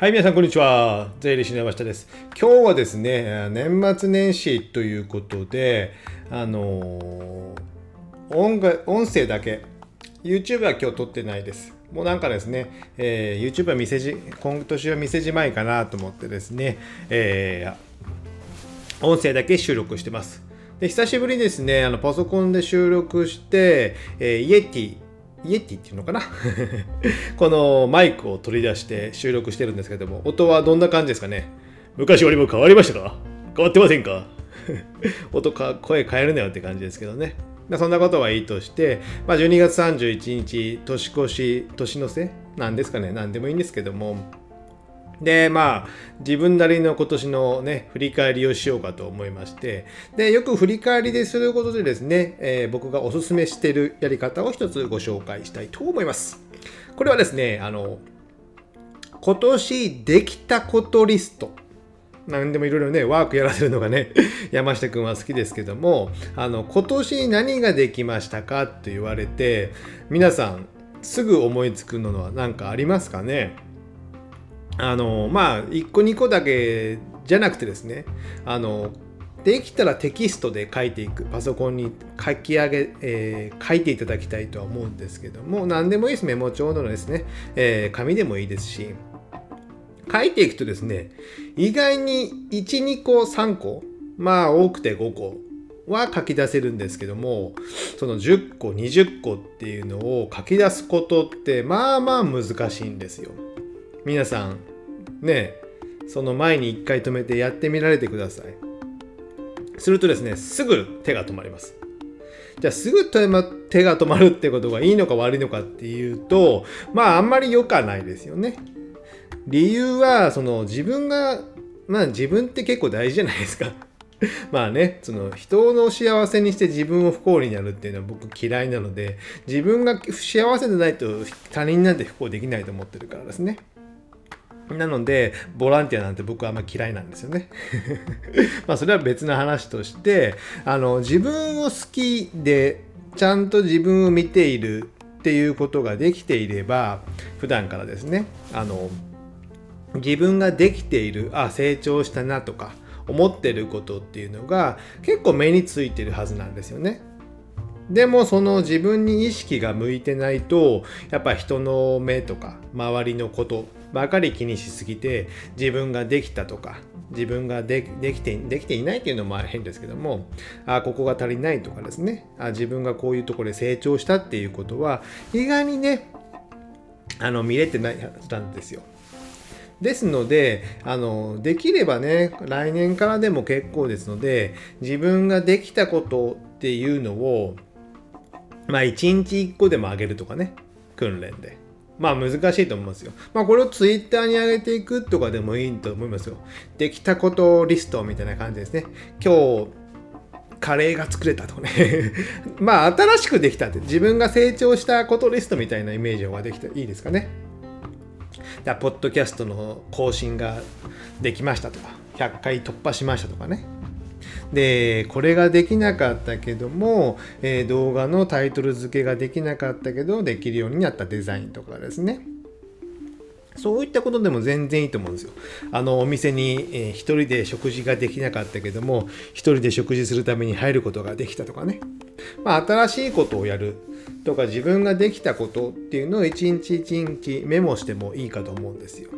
はい、皆さん、こんにちは。税理士の山下です。今日はですね、年末年始ということで、あのー、音音声だけ、YouTube は今日撮ってないです。もうなんかですね、えー、YouTube は店じ、今年は店じまいかなと思ってですね、えー、音声だけ収録してます。で久しぶりにですね、あのパソコンで収録して、えー、イエティ、イエティっていうのかな？このマイクを取り出して収録してるんですけども、音はどんな感じですかね？昔よりも変わりましたか？変わってませんか？音か、声変えるなよって感じですけどね。まあ、そんなことはいいとして、まあ、12月31日、年越し、年の瀬なんですかね、何でもいいんですけども、で、まあ、自分なりの今年のね、振り返りをしようかと思いまして、で、よく振り返りですることでですね、えー、僕がおすすめしているやり方を一つご紹介したいと思います。これはですね、あの、今年できたことリスト。何でもいろいろね、ワークやらせるのがね、山下くんは好きですけども、あの、今年何ができましたかって言われて、皆さん、すぐ思いつくのは何かありますかね？あのまあ1個2個だけじゃなくてですねあのできたらテキストで書いていくパソコンに書き上げ、えー、書いていただきたいとは思うんですけども何でもいいですメモ帳のですね、えー、紙でもいいですし書いていくとですね意外に12個3個まあ多くて5個は書き出せるんですけどもその10個20個っていうのを書き出すことってまあまあ難しいんですよ。皆さんねその前に一回止めてやってみられてください。するとですねすぐ手が止まります。じゃあすぐ手が止まるってことがいいのか悪いのかっていうとまああんまり良かないですよね。理由はその自分がまあ自分って結構大事じゃないですか。まあね、その人の幸せにして自分を不幸になるっていうのは僕嫌いなので、自分が幸せでないと他人なんて不幸できないと思ってるからですね。なので、ボランティアなんて僕はあんま嫌いなんですよね。まあそれは別の話として、あの、自分を好きで、ちゃんと自分を見ているっていうことができていれば、普段からですね、あの、自分ができている、あ、成長したなとか、思ってることっていうのが結構目についてるはずなんですよね。でもその自分に意識が向いてないとやっぱ人の目とか周りのことばかり気にしすぎて自分ができたとか自分ができてできていないっていうのも変ですけどもあここが足りないとかですねあ自分がこういうところで成長したっていうことは意外にねあの見れてないはずなんですよ。ですのであのできればね来年からでも結構ですので自分ができたことっていうのをまあ1日1個でも上げるとかね訓練で。まあ難しいと思いますよ。まあこれをツイッターに上げていくとかでもいいと思いますよ。できたことリストみたいな感じですね。今日カレーが作れたとかね まあ新しくできたって自分が成長したことリストみたいなイメージができたらいいですかね。だポッドキャストの更新ができましたとか100回突破しましたとかねでこれができなかったけども、えー、動画のタイトル付けができなかったけどできるようになったデザインとかですねそういったことでも全然いいと思うんですよ。あのお店に、えー、一人で食事ができなかったけども一人で食事するために入ることができたとかね、まあ、新しいことをやるとか自分ができたことっていうのを一日一日メモしてもいいかと思うんですよ。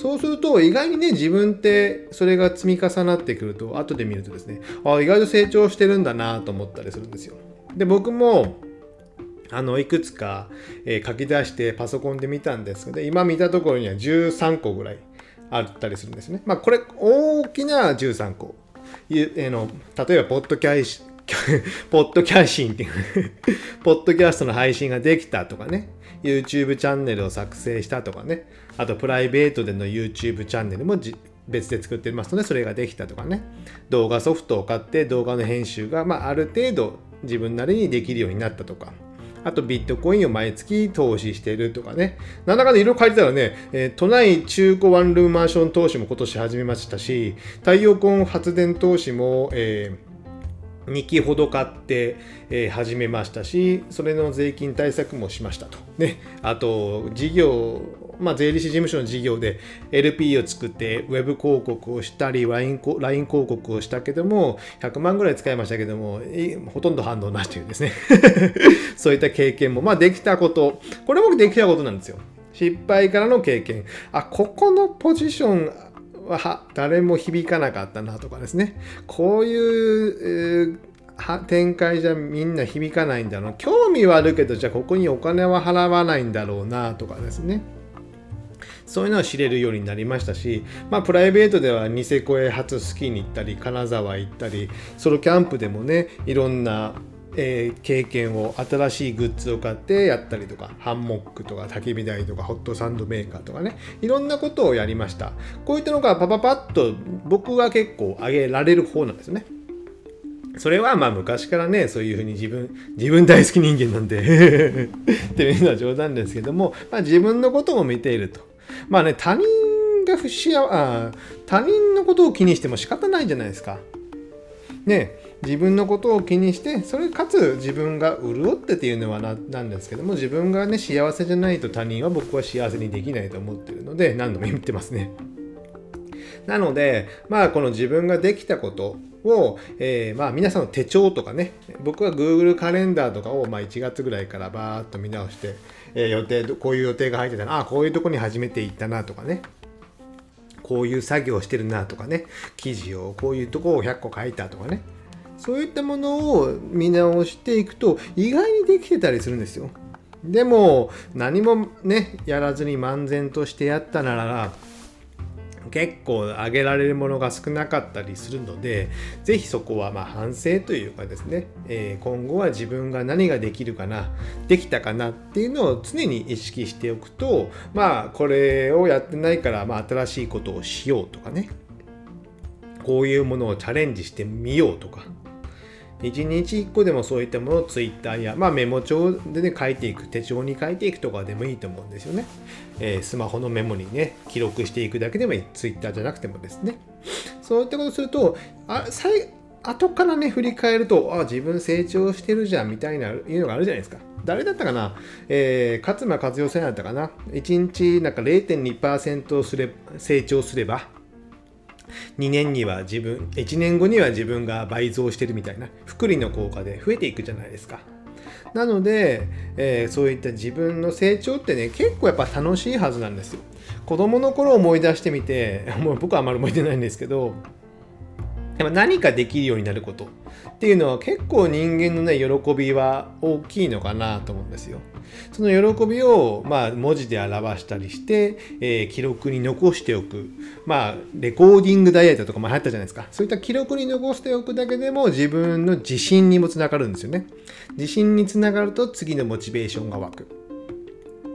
そうすると意外にね自分ってそれが積み重なってくると後で見るとですねあ意外と成長してるんだなと思ったりするんですよ。で僕もあのいくつか、えー、書き出してパソコンで見たんですけど今見たところには13個ぐらいあったりするんですね。まあこれ大きな13個。えの例えばポッドキャス ポッドキャシンっていう ポッドキャストの配信ができたとかね、YouTube チャンネルを作成したとかね、あとプライベートでの YouTube チャンネルも別で作ってますので、それができたとかね、動画ソフトを買って動画の編集が、まあ、ある程度自分なりにできるようになったとか、あとビットコインを毎月投資してるとかね。なんだかんだいろいろ書いてたらね、えー、都内中古ワンルームマンション投資も今年始めましたし、太陽光発電投資も、えー2期ほど買って、えー、始めましたし、それの税金対策もしましたと。ね、あと、事業まあ、税理士事務所の事業で LP を作ってウェブ広告をしたり LINE, LINE 広告をしたけども100万ぐらい使いましたけどもほとんど反応なしというですね。そういった経験もまあできたこと。これもできたことなんですよ。失敗からの経験。あここのポジションは誰も響かなかったなとかですね。こういう、えー、展開じゃみんな響かないんだろう。興味はあるけどじゃあここにお金は払わないんだろうなとかですね。そういうのは知れるようになりましたし、まあ、プライベートではニセコへ初スキーに行ったり金沢行ったりソロキャンプでもねいろんなえー、経験を新しいグッズを買ってやったりとかハンモックとか焚き火台とかホットサンドメーカーとかねいろんなことをやりました。こういったのがパパパッと僕は結構上げられる方なんですね。それはまあ昔からねそういうふうに自分自分大好き人間なんで っていうのは冗談ですけども、まあ、自分のことも見ていると。まあね他人が不幸あ他人のことを気にしても仕方ないじゃないですかね自分のことを気にしてそれかつ自分が潤ってっていうのはなんですけども自分がね幸せじゃないと他人は僕は幸せにできないと思っているので何度も言ってますね。なのでまあこの自分ができたことを、えー、まあ皆さんの手帳とかね僕は Google カレンダーとかをまあ1月ぐらいからバーッと見直して、えー、予定こういう予定が入ってたらああこういうとこに初めて行ったなとかね。こういう作業をしてるなとかね。記事をこういうとこを100個書いたとかね。そういったものを見直していくと意外にできてたりするんですよ。でも何もねやらずに漫然としてやったなら結構上げられるものが少なかったりするので是非そこはま反省というかですね、えー、今後は自分が何ができるかなできたかなっていうのを常に意識しておくとまあこれをやってないからまあ新しいことをしようとかねこういうものをチャレンジしてみようとか1日1個でもそういったものを Twitter や、まあ、メモ帳で、ね、書いていく手帳に書いていくとかでもいいと思うんですよね、えー、スマホのメモにね記録していくだけでもいい。Twitter じゃなくてもですね。そういったことするとあ最後からね振り返るとあ自分成長してるじゃんみたいないうのがあるじゃないですか。誰だったかな、えー、勝間和代さんだったかな？1日なんか0.2%すれ成長すれば2年には自分1年後には自分が倍増してるみたいな福利の効果で増えていくじゃないですか。なので、えー、そういった自分の成長ってね結構やっぱ楽しいはずなんですよ。子供の頃思い出してみて もう僕はあんまり覚えてないんですけどやっぱ何かできるようになることっていうのは結構人間のね喜びは大きいのかなと思うんですよ。その喜びをまあ文字で表したりして、えー、記録に残しておくまあレコーディングダイエットとかも流行ったじゃないですかそういった記録に残しておくだけでも自分の自信にもつながるんですよね。自信につながると次のモチベーションが湧く。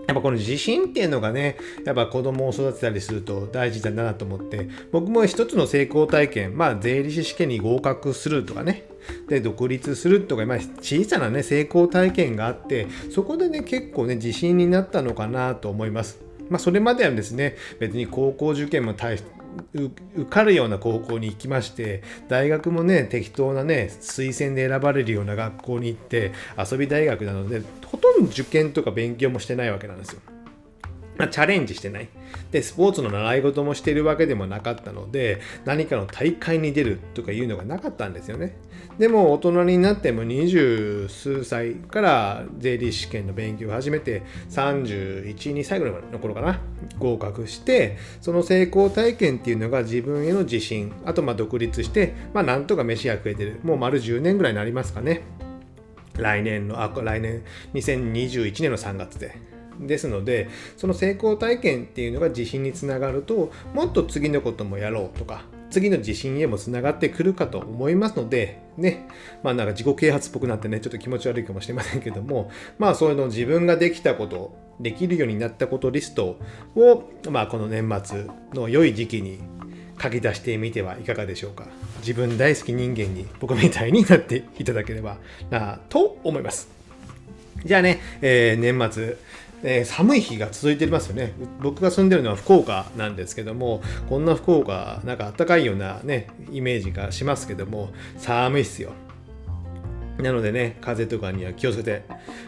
やっぱこの自信っていうのがね、やっぱ子供を育てたりすると大事だなと思って、僕も一つの成功体験、まあ税理士試験に合格するとかね、で、独立するとか、まあ小さなね、成功体験があって、そこでね、結構ね、自信になったのかなと思います。まあそれまではですね、別に高校受験も大受かるような高校に行きまして大学もね適当なね推薦で選ばれるような学校に行って遊び大学なのでほとんど受験とか勉強もしてないわけなんですよ。まあ、チャレンジしてない。で、スポーツの習い事もしているわけでもなかったので、何かの大会に出るとかいうのがなかったんですよね。でも、大人になっても二十数歳から税理士試験の勉強を始めて、31、2歳ぐらいの頃かな、合格して、その成功体験っていうのが自分への自信、あと、まあ、独立して、まあ、なんとか飯が食えてる。もう丸10年ぐらいになりますかね。来年の、あ、来年、2021年の3月で。ですのでその成功体験っていうのが自信につながるともっと次のこともやろうとか次の自信へもつながってくるかと思いますのでね。まあなんか自己啓発っぽくなってねちょっと気持ち悪いかもしれませんけども まあそういうの自分ができたことできるようになったことリストをまあこの年末の良い時期に書き出してみてはいかがでしょうか。自分大好き人間に僕みたいになっていただければなと思います。じゃあね、えー、年末えー、寒い日が続いていますよね僕が住んでるのは福岡なんですけどもこんな福岡なんか暖かいようなねイメージがしますけども寒いっすよなのでね、風邪とかには気をつけて、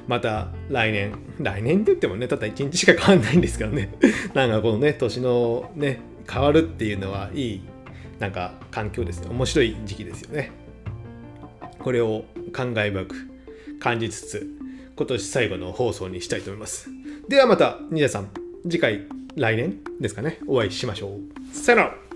また来年、来年って言ってもね、たった1日しか変わんないんですからね、なんかこのね、年のね、変わるっていうのはいい、なんか環境ですね。面白い時期ですよね。これを感慨深く感じつつ、今年最後の放送にしたいと思います。ではまた、ニダさん、次回、来年ですかね、お会いしましょう。さよなら